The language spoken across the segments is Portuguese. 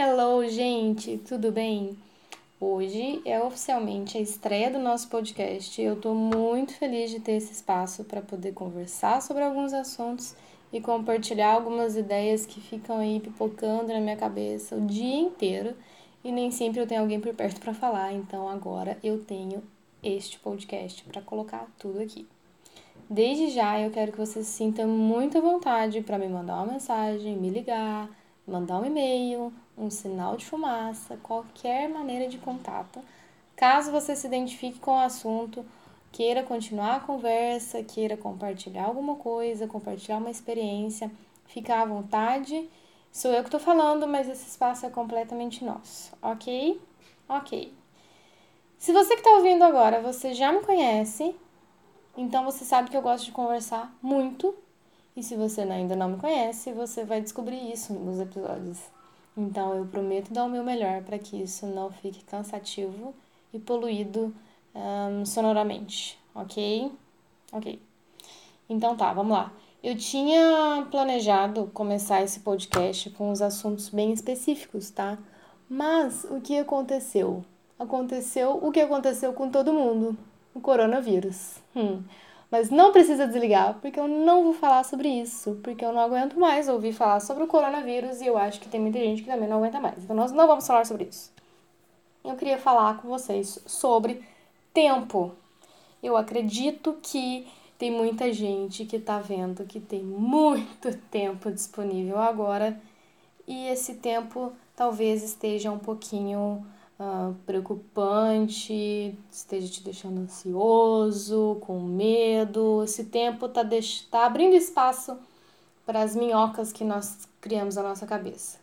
Hello, gente, tudo bem? Hoje é oficialmente a estreia do nosso podcast. Eu tô muito feliz de ter esse espaço para poder conversar sobre alguns assuntos e compartilhar algumas ideias que ficam aí pipocando na minha cabeça o dia inteiro e nem sempre eu tenho alguém por perto para falar, então agora eu tenho este podcast para colocar tudo aqui. Desde já eu quero que você se sinta muito à vontade para me mandar uma mensagem, me ligar, mandar um e-mail, um sinal de fumaça, qualquer maneira de contato. Caso você se identifique com o assunto, queira continuar a conversa, queira compartilhar alguma coisa, compartilhar uma experiência, fica à vontade. Sou eu que estou falando, mas esse espaço é completamente nosso, ok? Ok. Se você que está ouvindo agora, você já me conhece, então você sabe que eu gosto de conversar muito. E se você ainda não me conhece, você vai descobrir isso nos episódios. Então eu prometo dar o meu melhor para que isso não fique cansativo e poluído um, sonoramente, ok? Ok. Então tá, vamos lá. Eu tinha planejado começar esse podcast com os assuntos bem específicos, tá? Mas o que aconteceu? Aconteceu o que aconteceu com todo mundo o coronavírus. Hum. Mas não precisa desligar, porque eu não vou falar sobre isso, porque eu não aguento mais ouvir falar sobre o coronavírus e eu acho que tem muita gente que também não aguenta mais. Então nós não vamos falar sobre isso. Eu queria falar com vocês sobre tempo. Eu acredito que tem muita gente que tá vendo que tem muito tempo disponível agora e esse tempo talvez esteja um pouquinho uh, preocupante, esteja te deixando ansioso, com medo. Esse tempo está tá abrindo espaço para as minhocas que nós criamos na nossa cabeça.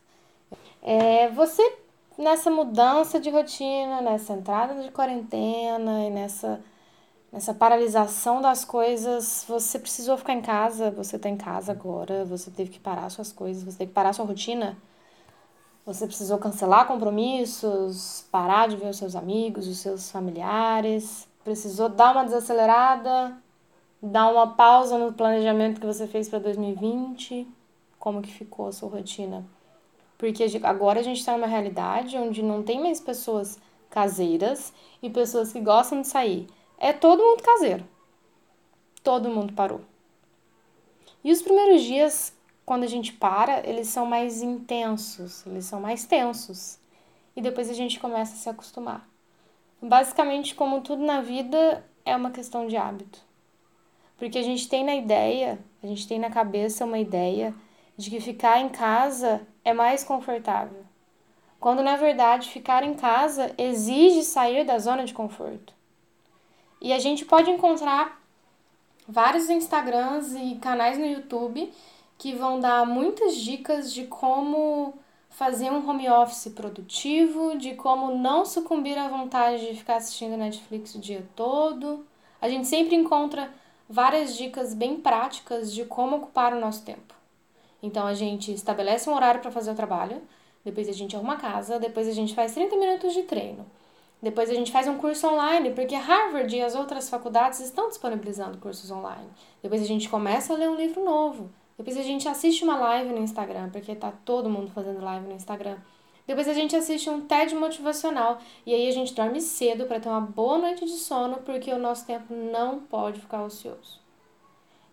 É, você, nessa mudança de rotina, nessa entrada de quarentena e nessa, nessa paralisação das coisas, você precisou ficar em casa, você está em casa agora, você teve que parar suas coisas, você teve que parar sua rotina você precisou cancelar compromissos, parar de ver os seus amigos, os seus familiares, precisou dar uma desacelerada, dar uma pausa no planejamento que você fez para 2020. Como que ficou a sua rotina? Porque agora a gente está numa realidade onde não tem mais pessoas caseiras e pessoas que gostam de sair. É todo mundo caseiro. Todo mundo parou. E os primeiros dias quando a gente para, eles são mais intensos, eles são mais tensos. E depois a gente começa a se acostumar. Basicamente, como tudo na vida, é uma questão de hábito. Porque a gente tem na ideia, a gente tem na cabeça uma ideia de que ficar em casa é mais confortável. Quando na verdade ficar em casa exige sair da zona de conforto. E a gente pode encontrar vários Instagrams e canais no YouTube que vão dar muitas dicas de como fazer um home office produtivo, de como não sucumbir à vontade de ficar assistindo Netflix o dia todo. A gente sempre encontra várias dicas bem práticas de como ocupar o nosso tempo. Então a gente estabelece um horário para fazer o trabalho, depois a gente arruma a casa, depois a gente faz 30 minutos de treino. Depois a gente faz um curso online, porque Harvard e as outras faculdades estão disponibilizando cursos online. Depois a gente começa a ler um livro novo. Depois a gente assiste uma live no Instagram, porque tá todo mundo fazendo live no Instagram. Depois a gente assiste um TED motivacional e aí a gente dorme cedo para ter uma boa noite de sono, porque o nosso tempo não pode ficar ocioso.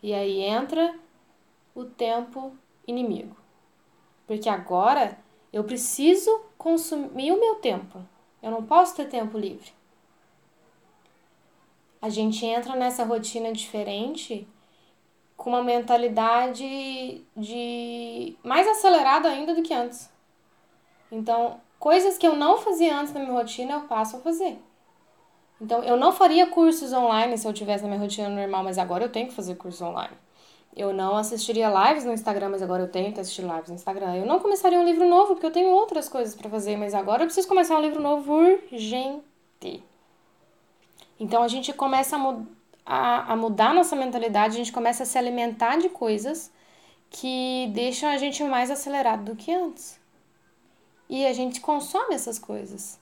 E aí entra o tempo inimigo. Porque agora eu preciso consumir o meu tempo. Eu não posso ter tempo livre. A gente entra nessa rotina diferente com uma mentalidade de mais acelerada ainda do que antes. Então, coisas que eu não fazia antes na minha rotina, eu passo a fazer. Então, eu não faria cursos online se eu tivesse na minha rotina normal, mas agora eu tenho que fazer cursos online. Eu não assistiria lives no Instagram, mas agora eu tenho que assistir lives no Instagram. Eu não começaria um livro novo, porque eu tenho outras coisas para fazer, mas agora eu preciso começar um livro novo urgente. Então a gente começa a mudar a, a mudar nossa mentalidade, a gente começa a se alimentar de coisas que deixam a gente mais acelerado do que antes. E a gente consome essas coisas.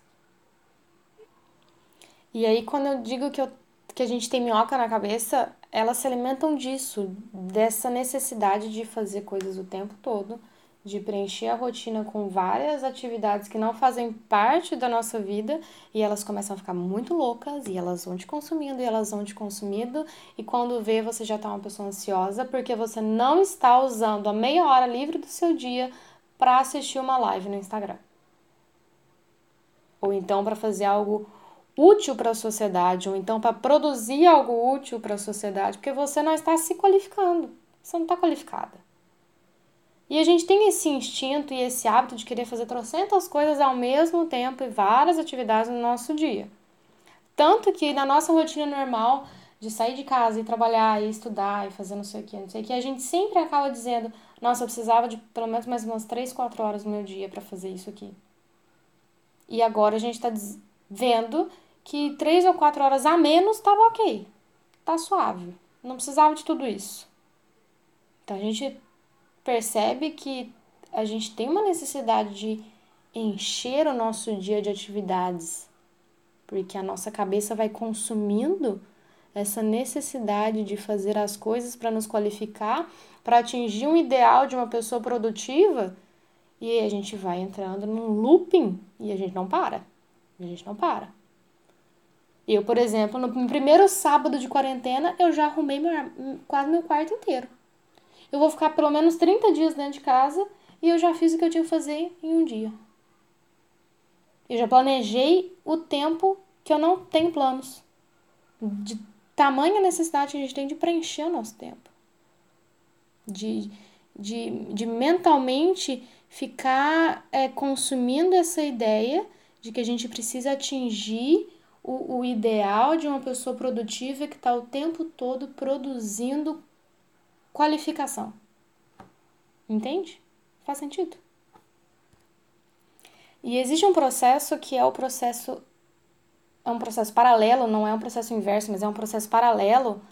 E aí, quando eu digo que, eu, que a gente tem minhoca na cabeça, elas se alimentam disso, dessa necessidade de fazer coisas o tempo todo de preencher a rotina com várias atividades que não fazem parte da nossa vida e elas começam a ficar muito loucas e elas vão te consumindo e elas vão te consumindo e quando vê você já está uma pessoa ansiosa porque você não está usando a meia hora livre do seu dia para assistir uma live no Instagram. Ou então para fazer algo útil para a sociedade, ou então para produzir algo útil para a sociedade, porque você não está se qualificando, você não está qualificada. E a gente tem esse instinto e esse hábito de querer fazer trocentas coisas ao mesmo tempo e várias atividades no nosso dia. Tanto que na nossa rotina normal de sair de casa e trabalhar e estudar e fazer não sei o que, não sei o que, a gente sempre acaba dizendo: Nossa, eu precisava de pelo menos mais umas 3, 4 horas no meu dia para fazer isso aqui. E agora a gente está vendo que 3 ou 4 horas a menos estava ok, tá suave, não precisava de tudo isso. Então a gente percebe que a gente tem uma necessidade de encher o nosso dia de atividades, porque a nossa cabeça vai consumindo essa necessidade de fazer as coisas para nos qualificar, para atingir um ideal de uma pessoa produtiva, e a gente vai entrando num looping e a gente não para. A gente não para. Eu, por exemplo, no primeiro sábado de quarentena, eu já arrumei meu, quase meu quarto inteiro eu vou ficar pelo menos 30 dias dentro de casa e eu já fiz o que eu tinha que fazer em um dia. Eu já planejei o tempo que eu não tenho planos. De tamanha necessidade que a gente tem de preencher o nosso tempo. De, de, de mentalmente ficar é, consumindo essa ideia de que a gente precisa atingir o, o ideal de uma pessoa produtiva que está o tempo todo produzindo qualificação. Entende? Faz sentido? E existe um processo que é o processo é um processo paralelo, não é um processo inverso, mas é um processo paralelo,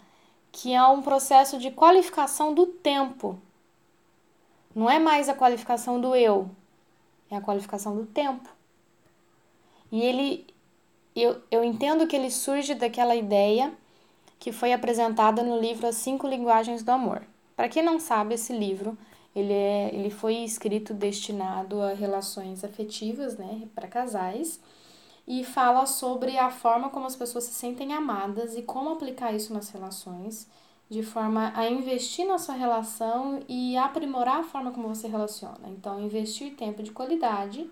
que é um processo de qualificação do tempo. Não é mais a qualificação do eu, é a qualificação do tempo. E ele eu, eu entendo que ele surge daquela ideia que foi apresentada no livro As Cinco Linguagens do Amor. Para quem não sabe, esse livro ele, é, ele foi escrito destinado a relações afetivas, né, para casais, e fala sobre a forma como as pessoas se sentem amadas e como aplicar isso nas relações, de forma a investir na sua relação e aprimorar a forma como você relaciona. Então, investir tempo de qualidade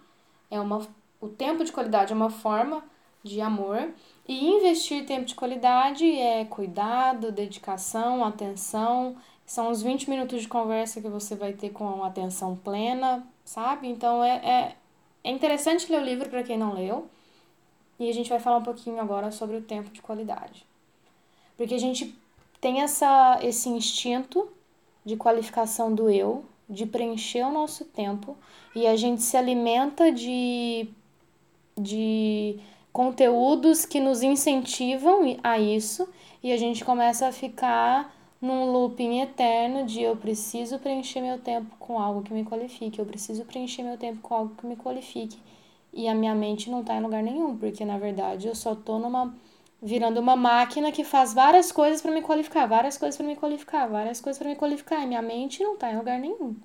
é uma o tempo de qualidade é uma forma de amor e investir tempo de qualidade é cuidado, dedicação, atenção, são uns 20 minutos de conversa que você vai ter com atenção plena, sabe? Então é, é, é interessante ler o livro para quem não leu. E a gente vai falar um pouquinho agora sobre o tempo de qualidade. Porque a gente tem essa, esse instinto de qualificação do eu, de preencher o nosso tempo, e a gente se alimenta de, de conteúdos que nos incentivam a isso, e a gente começa a ficar num looping eterno de eu preciso preencher meu tempo com algo que me qualifique, eu preciso preencher meu tempo com algo que me qualifique. E a minha mente não está em lugar nenhum, porque na verdade eu só tô numa virando uma máquina que faz várias coisas para me qualificar, várias coisas para me qualificar, várias coisas para me qualificar, e minha mente não está em lugar nenhum.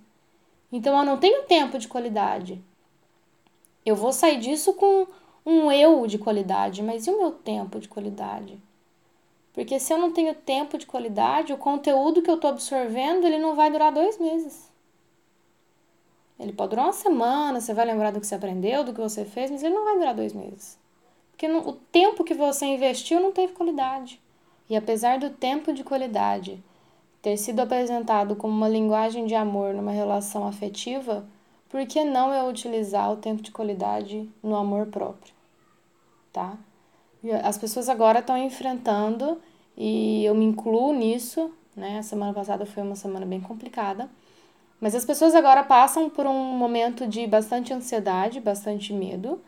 Então eu não tenho tempo de qualidade. Eu vou sair disso com um eu de qualidade, mas e o meu tempo de qualidade? Porque se eu não tenho tempo de qualidade, o conteúdo que eu estou absorvendo, ele não vai durar dois meses. Ele pode durar uma semana, você vai lembrar do que você aprendeu, do que você fez, mas ele não vai durar dois meses. Porque no, o tempo que você investiu não teve qualidade. E apesar do tempo de qualidade ter sido apresentado como uma linguagem de amor numa relação afetiva, por que não eu utilizar o tempo de qualidade no amor próprio? Tá? As pessoas agora estão enfrentando, e eu me incluo nisso, né? A semana passada foi uma semana bem complicada. Mas as pessoas agora passam por um momento de bastante ansiedade, bastante medo,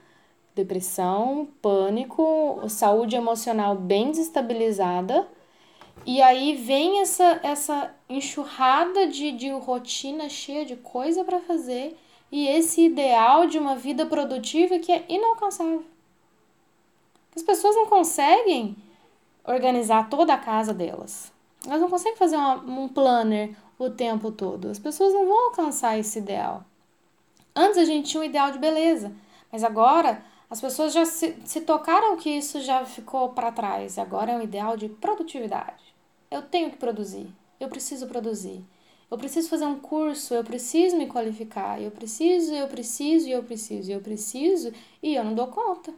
depressão, pânico, saúde emocional bem desestabilizada. E aí vem essa, essa enxurrada de, de rotina cheia de coisa para fazer e esse ideal de uma vida produtiva que é inalcançável. As pessoas não conseguem organizar toda a casa delas. Elas não conseguem fazer uma, um planner o tempo todo. As pessoas não vão alcançar esse ideal. Antes a gente tinha um ideal de beleza, mas agora as pessoas já se, se tocaram que isso já ficou para trás. Agora é um ideal de produtividade. Eu tenho que produzir, eu preciso produzir. Eu preciso fazer um curso, eu preciso me qualificar, eu preciso, eu preciso, eu preciso, eu preciso, e eu não dou conta.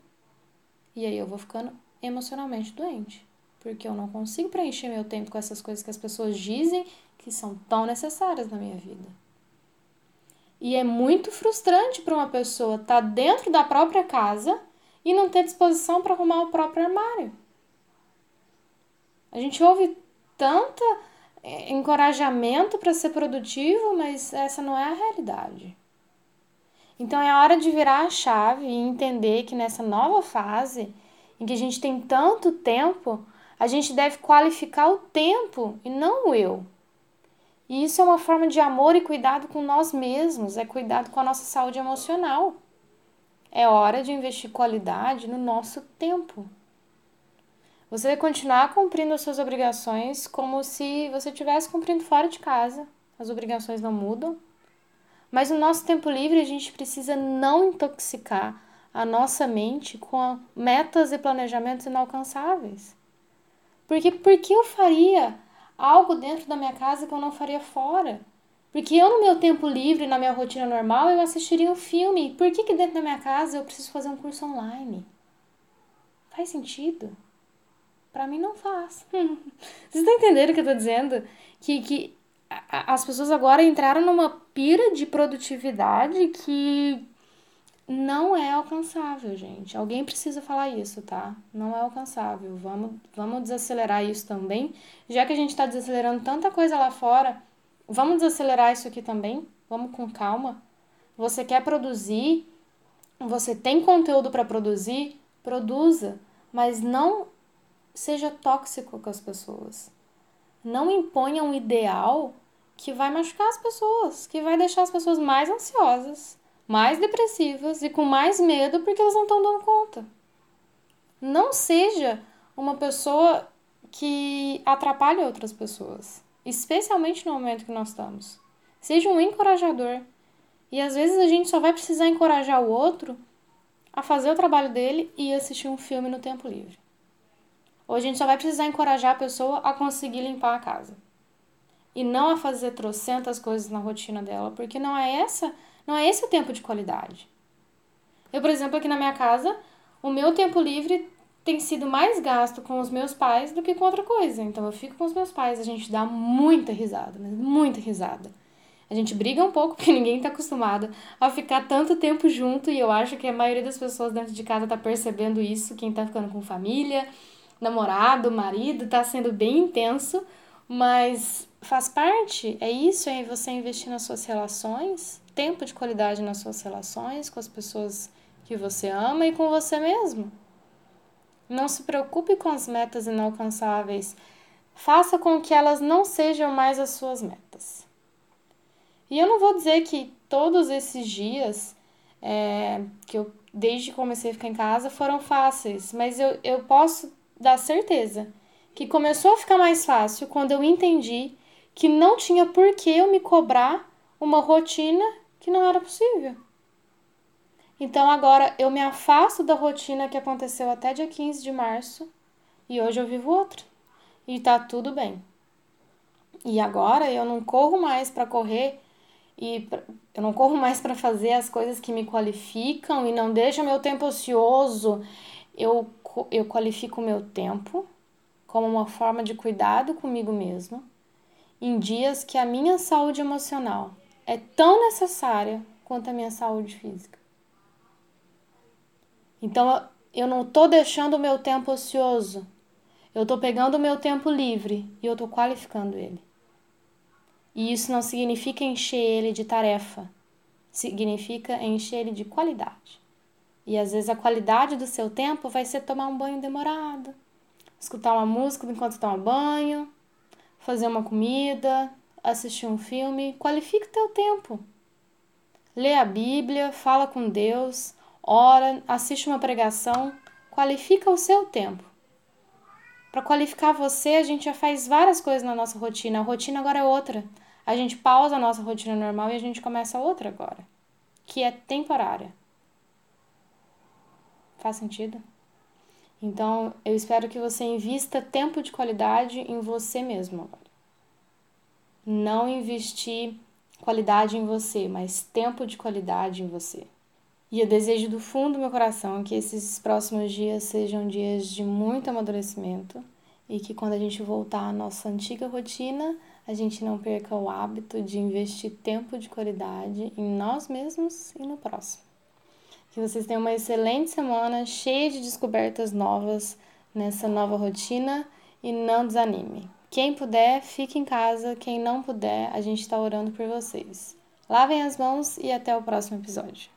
E aí eu vou ficando emocionalmente doente, porque eu não consigo preencher meu tempo com essas coisas que as pessoas dizem que são tão necessárias na minha vida. E é muito frustrante para uma pessoa estar tá dentro da própria casa e não ter disposição para arrumar o próprio armário. A gente ouve tanta encorajamento para ser produtivo, mas essa não é a realidade. Então é hora de virar a chave e entender que nessa nova fase, em que a gente tem tanto tempo, a gente deve qualificar o tempo e não o eu. E isso é uma forma de amor e cuidado com nós mesmos, é cuidado com a nossa saúde emocional. É hora de investir qualidade no nosso tempo. Você vai continuar cumprindo as suas obrigações como se você estivesse cumprindo fora de casa. As obrigações não mudam. Mas no nosso tempo livre, a gente precisa não intoxicar a nossa mente com metas e planejamentos inalcançáveis. Porque por que eu faria algo dentro da minha casa que eu não faria fora. Porque eu, no meu tempo livre, na minha rotina normal, eu assistiria um filme. Por que, que dentro da minha casa eu preciso fazer um curso online? Faz sentido? Para mim não faz. Vocês estão entendendo o que eu tô dizendo? Que, que as pessoas agora entraram numa pira de produtividade que não é alcançável, gente. Alguém precisa falar isso, tá? Não é alcançável. Vamos, vamos desacelerar isso também. Já que a gente está desacelerando tanta coisa lá fora, vamos desacelerar isso aqui também. Vamos com calma. Você quer produzir, você tem conteúdo para produzir, produza, mas não seja tóxico com as pessoas. Não imponha um ideal que vai machucar as pessoas, que vai deixar as pessoas mais ansiosas mais depressivas e com mais medo porque elas não estão dando conta. Não seja uma pessoa que atrapalhe outras pessoas, especialmente no momento que nós estamos. Seja um encorajador. E às vezes a gente só vai precisar encorajar o outro a fazer o trabalho dele e assistir um filme no tempo livre. Ou a gente só vai precisar encorajar a pessoa a conseguir limpar a casa. E não a fazer trocentas coisas na rotina dela, porque não é essa não é esse o tempo de qualidade. Eu, por exemplo, aqui na minha casa, o meu tempo livre tem sido mais gasto com os meus pais do que com outra coisa. Então eu fico com os meus pais, a gente dá muita risada, muita risada. A gente briga um pouco porque ninguém está acostumado a ficar tanto tempo junto e eu acho que a maioria das pessoas dentro de casa está percebendo isso, quem está ficando com família, namorado, marido, está sendo bem intenso, mas faz parte, é isso, é você investir nas suas relações, tempo de qualidade nas suas relações com as pessoas que você ama e com você mesmo. Não se preocupe com as metas inalcançáveis. Faça com que elas não sejam mais as suas metas. E eu não vou dizer que todos esses dias é, que eu desde que comecei a ficar em casa foram fáceis, mas eu, eu posso dar certeza que começou a ficar mais fácil quando eu entendi que não tinha por que eu me cobrar uma rotina que não era possível. Então agora eu me afasto da rotina que aconteceu até dia 15 de março e hoje eu vivo outra. E tá tudo bem. E agora eu não corro mais para correr e eu não corro mais para fazer as coisas que me qualificam e não deixa meu tempo ocioso. Eu, eu qualifico o meu tempo como uma forma de cuidado comigo mesmo em dias que a minha saúde emocional é tão necessária quanto a minha saúde física. Então eu não estou deixando o meu tempo ocioso. Eu estou pegando o meu tempo livre e eu estou qualificando ele. E isso não significa encher ele de tarefa, significa encher ele de qualidade. E às vezes a qualidade do seu tempo vai ser tomar um banho demorado, escutar uma música enquanto toma banho, fazer uma comida, assistir um filme, qualifique teu tempo. Lê a Bíblia, fala com Deus, ora, assiste uma pregação, qualifica o seu tempo. Para qualificar você, a gente já faz várias coisas na nossa rotina. A rotina agora é outra. A gente pausa a nossa rotina normal e a gente começa outra agora. que é temporária. Faz sentido? Então, eu espero que você invista tempo de qualidade em você mesmo agora. Não investir qualidade em você, mas tempo de qualidade em você. E eu desejo do fundo do meu coração que esses próximos dias sejam dias de muito amadurecimento e que quando a gente voltar à nossa antiga rotina, a gente não perca o hábito de investir tempo de qualidade em nós mesmos e no próximo. Que vocês tenham uma excelente semana, cheia de descobertas novas nessa nova rotina e não desanime. Quem puder, fique em casa. Quem não puder, a gente está orando por vocês. Lavem as mãos e até o próximo episódio.